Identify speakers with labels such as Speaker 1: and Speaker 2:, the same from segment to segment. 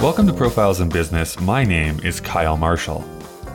Speaker 1: Welcome to Profiles in Business. My name is Kyle Marshall.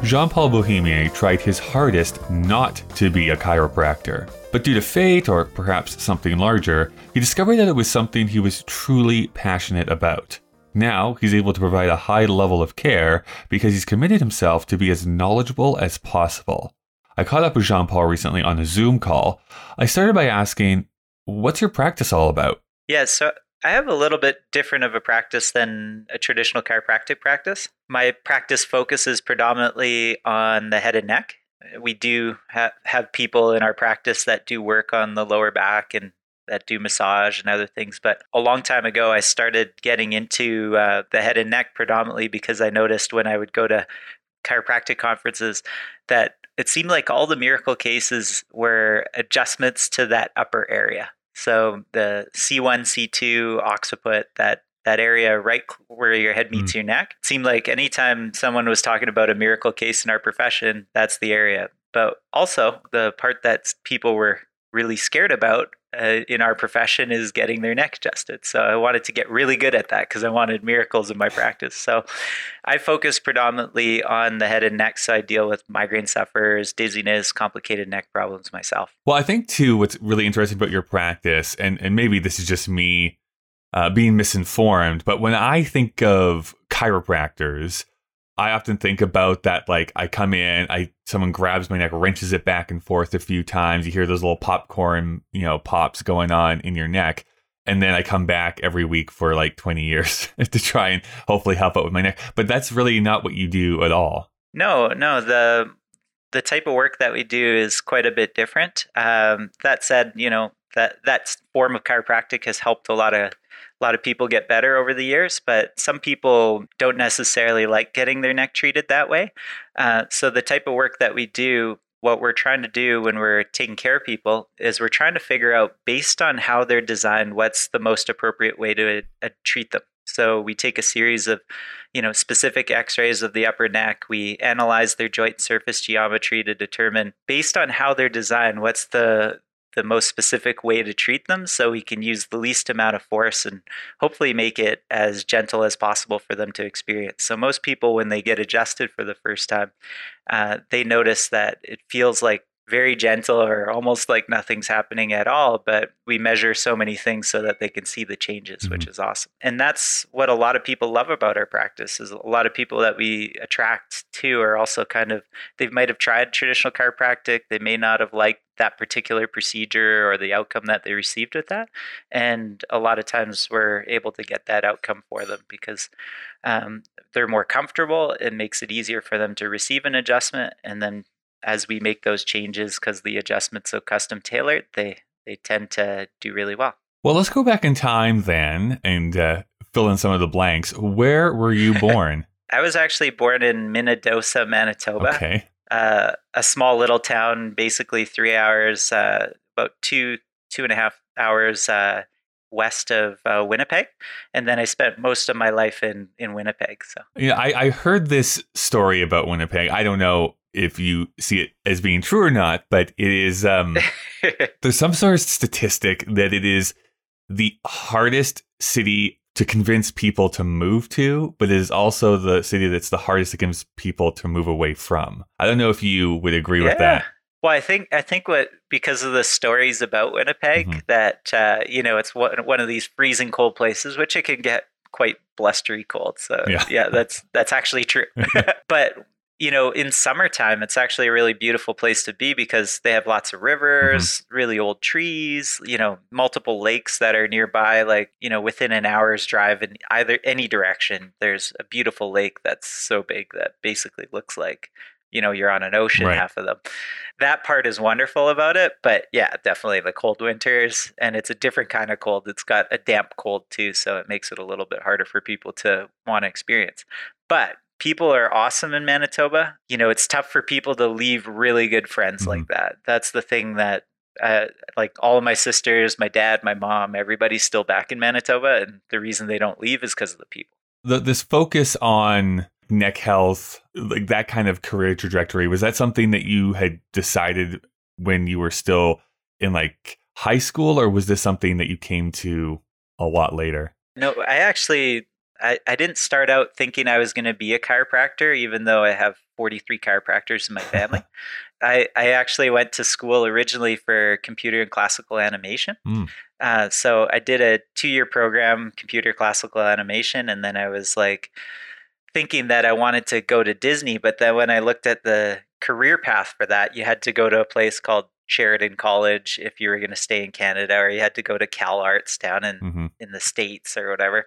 Speaker 1: Jean Paul Bohemier tried his hardest not to be a chiropractor. But due to fate, or perhaps something larger, he discovered that it was something he was truly passionate about. Now, he's able to provide a high level of care because he's committed himself to be as knowledgeable as possible. I caught up with Jean Paul recently on a Zoom call. I started by asking, What's your practice all about?
Speaker 2: Yeah, so I have a little bit different of a practice than a traditional chiropractic practice. My practice focuses predominantly on the head and neck. We do ha- have people in our practice that do work on the lower back and that do massage and other things. But a long time ago, I started getting into uh, the head and neck predominantly because I noticed when I would go to chiropractic conferences that it seemed like all the miracle cases were adjustments to that upper area. So the C1, C2, occiput, that that area right where your head meets mm. your neck seemed like anytime someone was talking about a miracle case in our profession, that's the area. But also the part that people were really scared about uh, in our profession is getting their neck adjusted. So I wanted to get really good at that because I wanted miracles in my practice. So I focus predominantly on the head and neck. So I deal with migraine sufferers, dizziness, complicated neck problems myself.
Speaker 1: Well, I think too, what's really interesting about your practice, and, and maybe this is just me uh, being misinformed, but when I think of chiropractors, I often think about that like I come in, I someone grabs my neck, wrenches it back and forth a few times. You hear those little popcorn, you know, pops going on in your neck. And then I come back every week for like 20 years to try and hopefully help out with my neck. But that's really not what you do at all.
Speaker 2: No, no. The the type of work that we do is quite a bit different. Um, that said, you know, that that form of chiropractic has helped a lot of lot of people get better over the years, but some people don't necessarily like getting their neck treated that way. Uh, so the type of work that we do what we're trying to do when we're taking care of people is we're trying to figure out based on how they're designed what's the most appropriate way to uh, treat them so we take a series of you know specific x-rays of the upper neck we analyze their joint surface geometry to determine based on how they're designed what's the the most specific way to treat them so we can use the least amount of force and hopefully make it as gentle as possible for them to experience. So, most people, when they get adjusted for the first time, uh, they notice that it feels like very gentle or almost like nothing's happening at all but we measure so many things so that they can see the changes mm-hmm. which is awesome and that's what a lot of people love about our practice is a lot of people that we attract to are also kind of they might have tried traditional chiropractic they may not have liked that particular procedure or the outcome that they received with that and a lot of times we're able to get that outcome for them because um, they're more comfortable it makes it easier for them to receive an adjustment and then as we make those changes because the adjustment's are custom tailored, they they tend to do really well.
Speaker 1: Well, let's go back in time then and uh, fill in some of the blanks. Where were you born?
Speaker 2: I was actually born in Minnedosa, Manitoba.
Speaker 1: Okay.
Speaker 2: Uh, a small little town, basically three hours, uh, about two two and a half hours uh, west of uh, Winnipeg, and then I spent most of my life in in Winnipeg. So
Speaker 1: yeah, I, I heard this story about Winnipeg. I don't know if you see it as being true or not, but it is um, there's some sort of statistic that it is the hardest city to convince people to move to, but it is also the city that's the hardest to convince people to move away from. I don't know if you would agree yeah. with that.
Speaker 2: Well, I think I think what because of the stories about Winnipeg mm-hmm. that uh, you know it's one one of these freezing cold places, which it can get quite blustery cold. So yeah, yeah that's that's actually true. but you know, in summertime, it's actually a really beautiful place to be because they have lots of rivers, mm-hmm. really old trees, you know, multiple lakes that are nearby, like, you know, within an hour's drive in either any direction. There's a beautiful lake that's so big that basically looks like, you know, you're on an ocean, right. half of them. That part is wonderful about it. But yeah, definitely the cold winters. And it's a different kind of cold. It's got a damp cold too. So it makes it a little bit harder for people to want to experience. But people are awesome in Manitoba. You know, it's tough for people to leave really good friends mm-hmm. like that. That's the thing that uh, like all of my sisters, my dad, my mom, everybody's still back in Manitoba, and the reason they don't leave is because of the people.
Speaker 1: The, this focus on neck health, like that kind of career trajectory, was that something that you had decided when you were still in like high school, or was this something that you came to a lot later?
Speaker 2: No, I actually I, I didn't start out thinking I was going to be a chiropractor, even though I have 43 chiropractors in my family. I, I actually went to school originally for computer and classical animation.
Speaker 1: Mm.
Speaker 2: Uh, so I did a two year program, computer classical animation, and then I was like thinking that I wanted to go to Disney. But then when I looked at the career path for that, you had to go to a place called Sheridan College if you were going to stay in Canada, or you had to go to Cal Arts down in
Speaker 1: hmm
Speaker 2: in the states or whatever.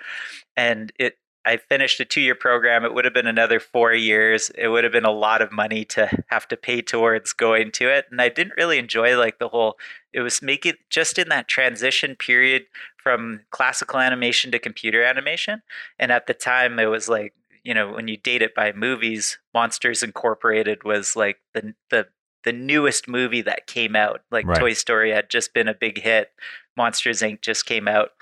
Speaker 2: And it, I finished a two year program. It would have been another four years. It would have been a lot of money to have to pay towards going to it, and I didn't really enjoy like the whole. It was making just in that transition period from classical animation to computer animation, and at the time it was like you know when you date it by movies, Monsters Incorporated was like the the the newest movie that came out. Like
Speaker 1: Right.
Speaker 2: Toy Story had just been a big hit. Monsters Inc. just came out.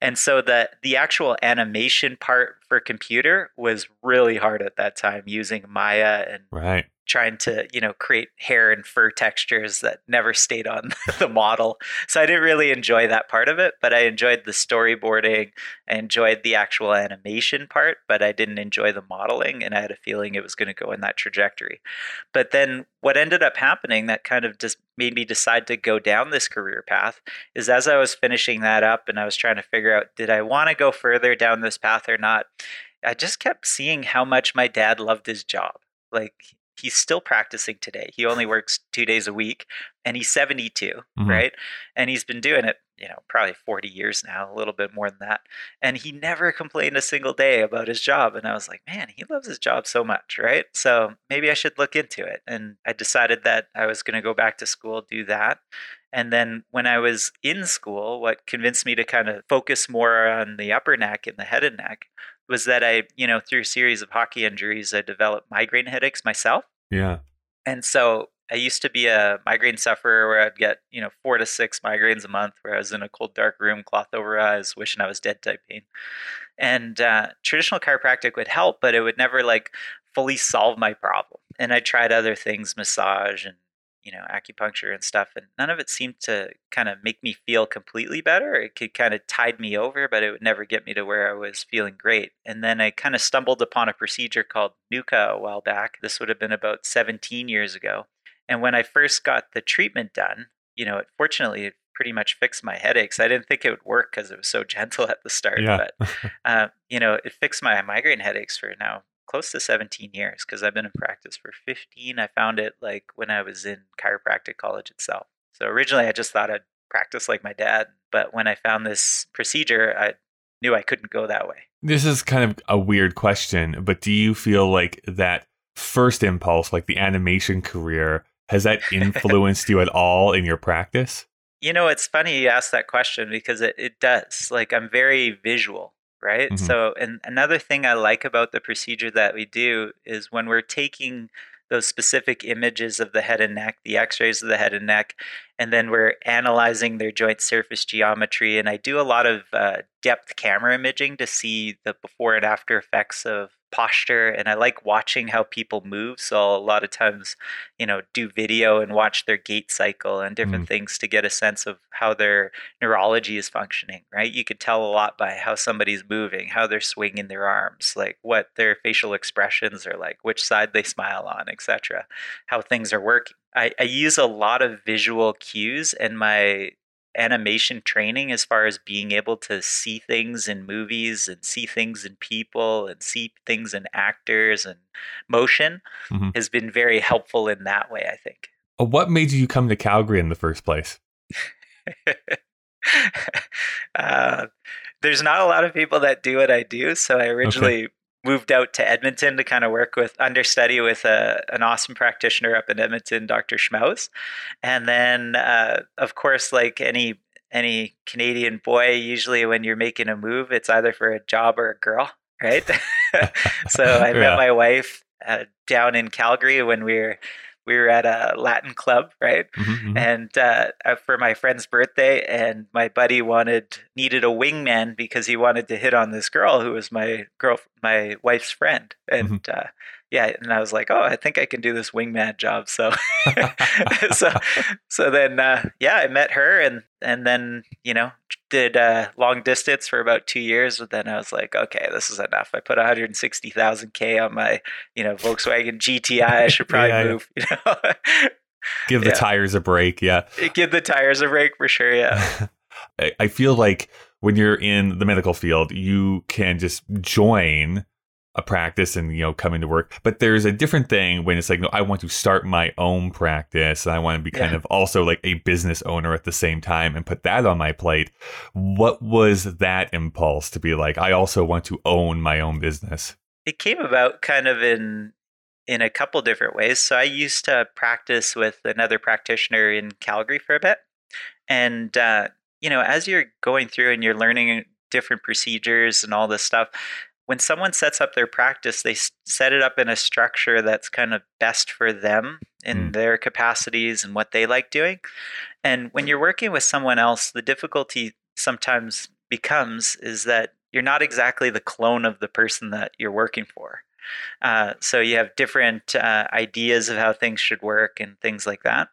Speaker 2: And so the the actual animation part for computer was really hard at that time using Maya and
Speaker 1: Right.
Speaker 2: Trying to, you know, create hair and fur textures that never stayed on the model. So I didn't really enjoy that part of it, but I enjoyed the storyboarding. I enjoyed the actual animation part, but I didn't enjoy the modeling and I had a feeling it was going to go in that trajectory. But then what ended up happening that kind of just made me decide to go down this career path is as I was finishing that up and I was trying to figure out did I want to go further down this path or not, I just kept seeing how much my dad loved his job. Like he's still practicing today. He only works 2 days a week and he's 72,
Speaker 1: Mhm.
Speaker 2: right? And he's been doing it, you know, probably 40 years now, a little bit more than that. And he never complained a single day about his job and I was like, man, he loves his job so much, right? So maybe I should look into it. And I decided that I was going to go back to school, do that. And then when I was in school, what convinced me to kind of focus more on the upper neck and the head and neck was that I, you know, through a series of hockey injuries, I developed migraine headaches myself.
Speaker 1: Yeah.
Speaker 2: And so I used to be a migraine sufferer where I'd get, you know, four to six migraines a month where I was in a cold, dark room, cloth over eyes, wishing I was dead type pain. And uh, traditional chiropractic would help, but it would never like fully solve my problem. And I tried other things, massage and, you know, acupuncture and stuff, and none of it seemed to kind of make me feel completely better. It could kind of tide me over, but it would never get me to where I was feeling great. And then I kind of stumbled upon a procedure called NUCCA a while back. This would have been about 17 years ago. And when I first got the treatment done, you know, it, fortunately, it pretty much fixed my headaches. I didn't think it would work because it was so gentle at the start,
Speaker 1: Yeah.
Speaker 2: but uh, you know, it fixed my migraine headaches for now close to 17 years because I've been in practice for 15. I found it like when I was in chiropractic college itself. So originally, I just thought I'd practice like my dad, but when I found this procedure, I knew I couldn't go that way.
Speaker 1: This is kind of a weird question, but do you feel like that first impulse, like the animation career, has that influenced you at all in your practice?
Speaker 2: You know, it's funny you ask that question because it, it does. Like, I'm very visual, right?
Speaker 1: Mhm.
Speaker 2: So, and another thing I like about the procedure that we do is when we're taking those specific images of the head and neck, the x rays of the head and neck, and then we're analyzing their joint surface geometry. And I do a lot of uh, depth camera imaging to see the before and after effects of posture. And I like watching how people move. So I'll a lot of times, you know, do video and watch their gait cycle and different mm. things to get a sense of how their neurology is functioning, right? You could tell a lot by how somebody's moving, how they're swinging their arms, like what their facial expressions are like, which side they smile on, etc., how things are working. I, I use a lot of visual cues in my animation training as far as being able to see things in movies and see things in people and see things in actors and motion
Speaker 1: Mhm.
Speaker 2: has been very helpful in that way, I think.
Speaker 1: Uh, What made you come to Calgary in the first place?
Speaker 2: uh, there's not a lot of people that do what I do, so I originally moved out to Edmonton to kind of work with understudy with a, an awesome practitioner up in Edmonton, Dr. Schmaus, and then uh, of course, like any any Canadian boy, usually when you're making a move, it's either for a job or a girl, right? so I
Speaker 1: Yeah.
Speaker 2: met my wife uh, down in Calgary when we were we were at a Latin club, right?
Speaker 1: Mhm, mhm.
Speaker 2: and uh, for my friend's birthday and my buddy wanted needed a wingman because he wanted to hit on this girl who was my girl my wife's friend and uh, yeah and i was like oh i think i can do this wingman job so so so then uh, yeah i met her and and then you know did uh, long distance for about two years, but then I was like, okay, this is enough. I put 160,000 k on my, you know, Volkswagen GTI. I should probably yeah, move. You know,
Speaker 1: give the yeah. tires a break. Yeah,
Speaker 2: give the tires a break for sure. Yeah,
Speaker 1: I feel like when you're in the medical field, you can just join a practice and you know coming to work. But there's a different thing when it's like no i want to start my own practice. And i want to be kind yeah. of also like a business owner at the same time and put that on my plate. What was that impulse to be like i also want to own my own business
Speaker 2: it came about kind of in in a couple different ways. So i used to practice with another practitioner in calgary for a bit. And uh, you know as you're going through and you're learning different procedures and all this stuff when someone sets up their practice, they set it up in a structure that's kind of best for them in mm. their capacities and what they like doing. And when you're working with someone else, the difficulty sometimes becomes is that you're not exactly the clone of the person that you're working for. Uh, so you have different uh, ideas of how things should work and things like that.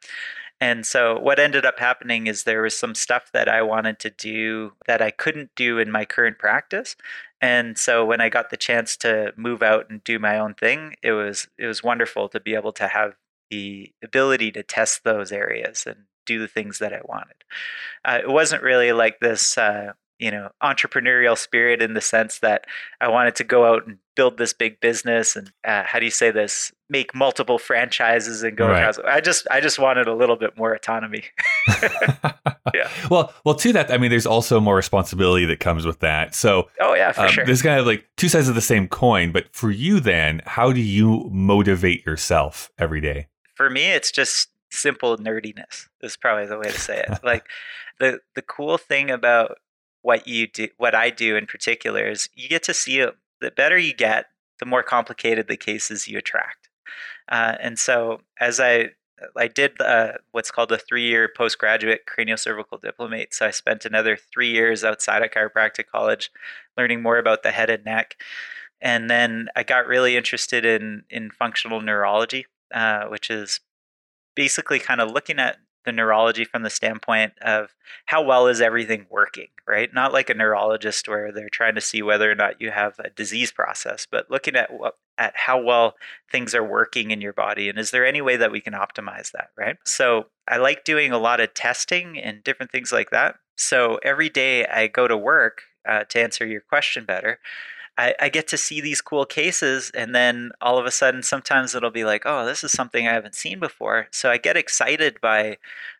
Speaker 2: And so what ended up happening is there was some stuff that I wanted to do that I couldn't do in my current practice. And so when I got the chance to move out and do my own thing, it was it was wonderful to be able to have the ability to test those areas and do the things that I wanted. Uh, it wasn't really like this uh, you know entrepreneurial spirit in the sense that I wanted to go out and build this big business and uh, how do you say this make multiple franchises and go right. across. I just I just wanted a little bit more autonomy.
Speaker 1: yeah. Well, well, to that, I mean, there's also more responsibility that comes with that. So,
Speaker 2: oh yeah, for um, sure.
Speaker 1: There's kind of like two sides of the same coin. But for you, then, how do you motivate yourself every day?
Speaker 2: For me, it's just simple nerdiness. Is probably the way to say it. like the the cool thing about what you do, what I do in particular, is you get to see it. The better you get, the more complicated the cases you attract. Uh, and so, as I I did uh, what's called a three-year postgraduate craniocervical diplomate. So I spent another three years outside of chiropractic college, learning more about the head and neck, and then I got really interested in in functional neurology, uh, which is basically kind of looking at the neurology from the standpoint of how well is everything working, right? Not like a neurologist where they're trying to see whether or not you have a disease process, but looking at what at how well things are working in your body and is there any way that we can optimize that, right? So, I like doing a lot of testing and different things like that. So, every day I go to work uh, to answer your question better. I, I, get to see these cool cases and then all of a sudden sometimes it'll be like oh this is something i haven't seen before. So i get excited by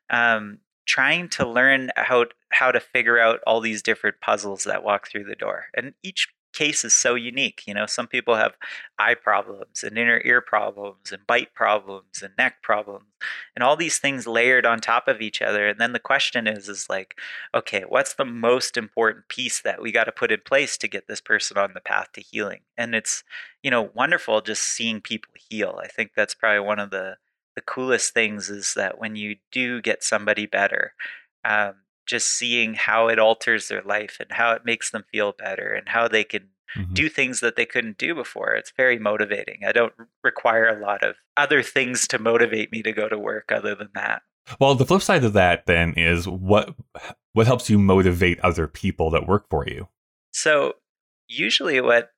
Speaker 2: um, trying to learn how how to figure out all these different puzzles that walk through the door and each case is so unique. You know, some people have eye problems and inner ear problems and bite problems and neck problems and all these things layered on top of each other. And then the question is, is like, okay, what's the most important piece that we got to put in place to get this person on the path to healing? And it's, you know, wonderful just seeing people heal. I think that's probably one of the, the coolest things is that when you do get somebody better, um, just seeing how it alters their life and how it makes them feel better and how they can mm-hmm. do things that they couldn't do before. It's very motivating. I don't require a lot of other things to motivate me to go to work other than that.
Speaker 1: Well, the flip side of that then is what what helps you motivate other people that work for you.
Speaker 2: So, usually what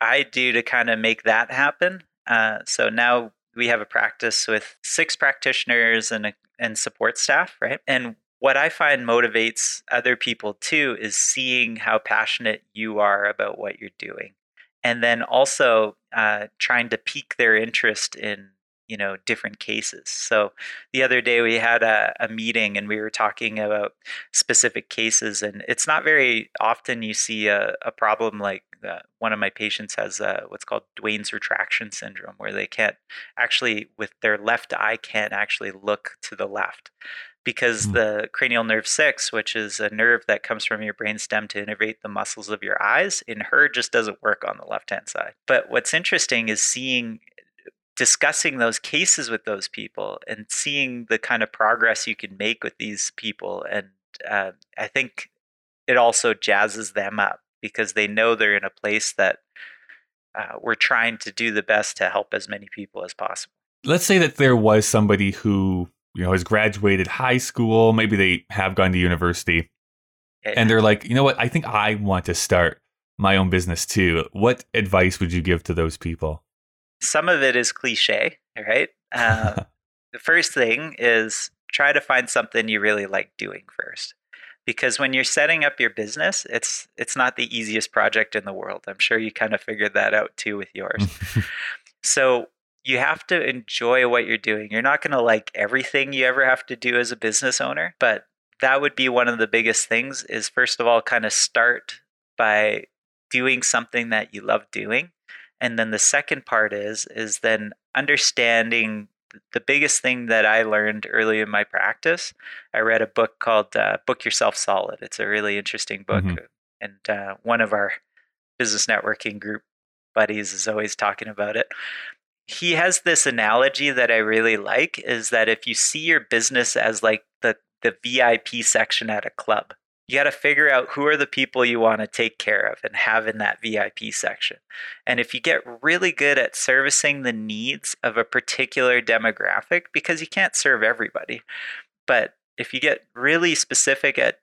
Speaker 2: I do to kind of make that happen. Uh, so now we have a practice with six practitioners and a, and support staff, right? And what I find motivates other people too is seeing how passionate you are about what you're doing. And then also uh, trying to pique their interest in you know different cases. So the other day we had a, a, meeting and we were talking about specific cases and it's not very often you see a, a problem like one of my patients has uh, what's called Duane's retraction syndrome where they can't actually with their left eye can't actually look to the left because mm. the cranial nerve 6 which is a nerve that comes from your brain stem to innervate the muscles of your eyes in her just doesn't work on the left hand side but what's interesting is seeing discussing those cases with those people and seeing the kind of progress you can make with these people and uh, i think it also jazzes them up because they know they're in a place that uh, we're trying to do the best to help as many people as possible
Speaker 1: let's say that there was somebody who you know, has graduated high school, maybe they have gone to university, and they're like, you know what? I think I want to start my own business too. What advice would you give to those people?
Speaker 2: some of it is cliche, right? Uh, the first thing is try to find something you really like doing first. Because when you're setting up your business, it's it's not the easiest project in the world. I'm sure you kind of figured that out too with yours. so you have to enjoy what you're doing. You're not going to like everything you ever have to do as a business owner, but that would be one of the biggest things is first of all kind of start by doing something that you love doing and then the second part is is then understanding the biggest thing that i learned early in my practice i read a book called uh, book yourself solid it's a really interesting book
Speaker 1: Mhm.
Speaker 2: and uh, one of our business networking group buddies is always talking about it he has this analogy that i really like is that if you see your business as like the the vip section at a club you got to figure out who are the people you want to take care of and have in that VIP section. And if you get really good at servicing the needs of a particular demographic, because you can't serve everybody, but if you get really specific at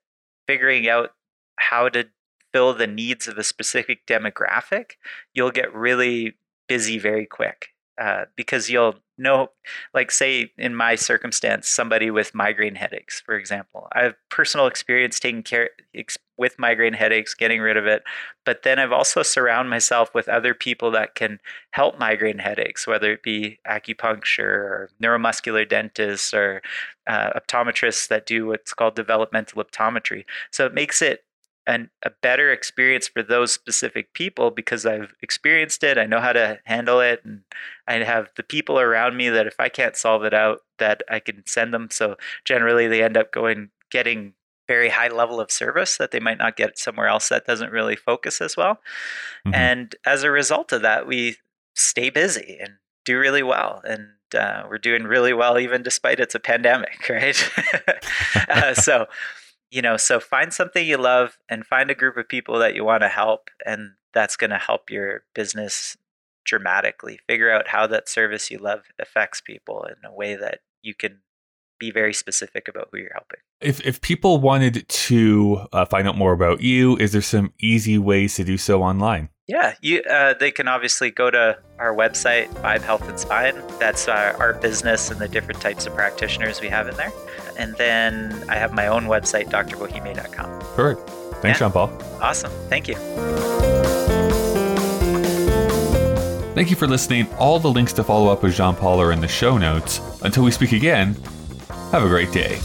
Speaker 2: figuring out how to fill the needs of a specific demographic, you'll get really busy very quick. Uh, because you'll know, like, say, in my circumstance, somebody with migraine headaches, for example. I have personal experience taking care ex- with migraine headaches, getting rid of it. But then I've also surround myself with other people that can help migraine headaches, whether it be acupuncture or neuromuscular dentists or uh, optometrists that do what's called developmental optometry. So it makes it an, a better experience for those specific people because I've experienced it. I know how to handle it, and I have the people around me that if I can't solve it out, that I can send them. So generally, they end up going getting very high level of service that they might not get somewhere else that doesn't really focus as well.
Speaker 1: Mhm.
Speaker 2: And as a result of that, we stay busy and do really well. And uh, we're doing really well even despite it's a pandemic, right? uh, so, you know, so find something you love and find a group of people that you want to help, and that's going to help your business dramatically. Figure out how that service you love affects people in a way that you can be very specific about who you're helping.
Speaker 1: If if people wanted to uh, find out more about you, is there some easy ways to do so online?
Speaker 2: Yeah, you. Uh, they can obviously go to our website, Vibe Health and Spine. That's our, our business and the different types of practitioners we have in there. And then I have my own website, drbohemier.com.
Speaker 1: Perfect. Thanks,
Speaker 2: Yeah.
Speaker 1: Jean Paul.
Speaker 2: Awesome. Thank you.
Speaker 1: Thank you for listening. All the links to follow up with Jean Paul are in the show notes. Until we speak again, have a great day.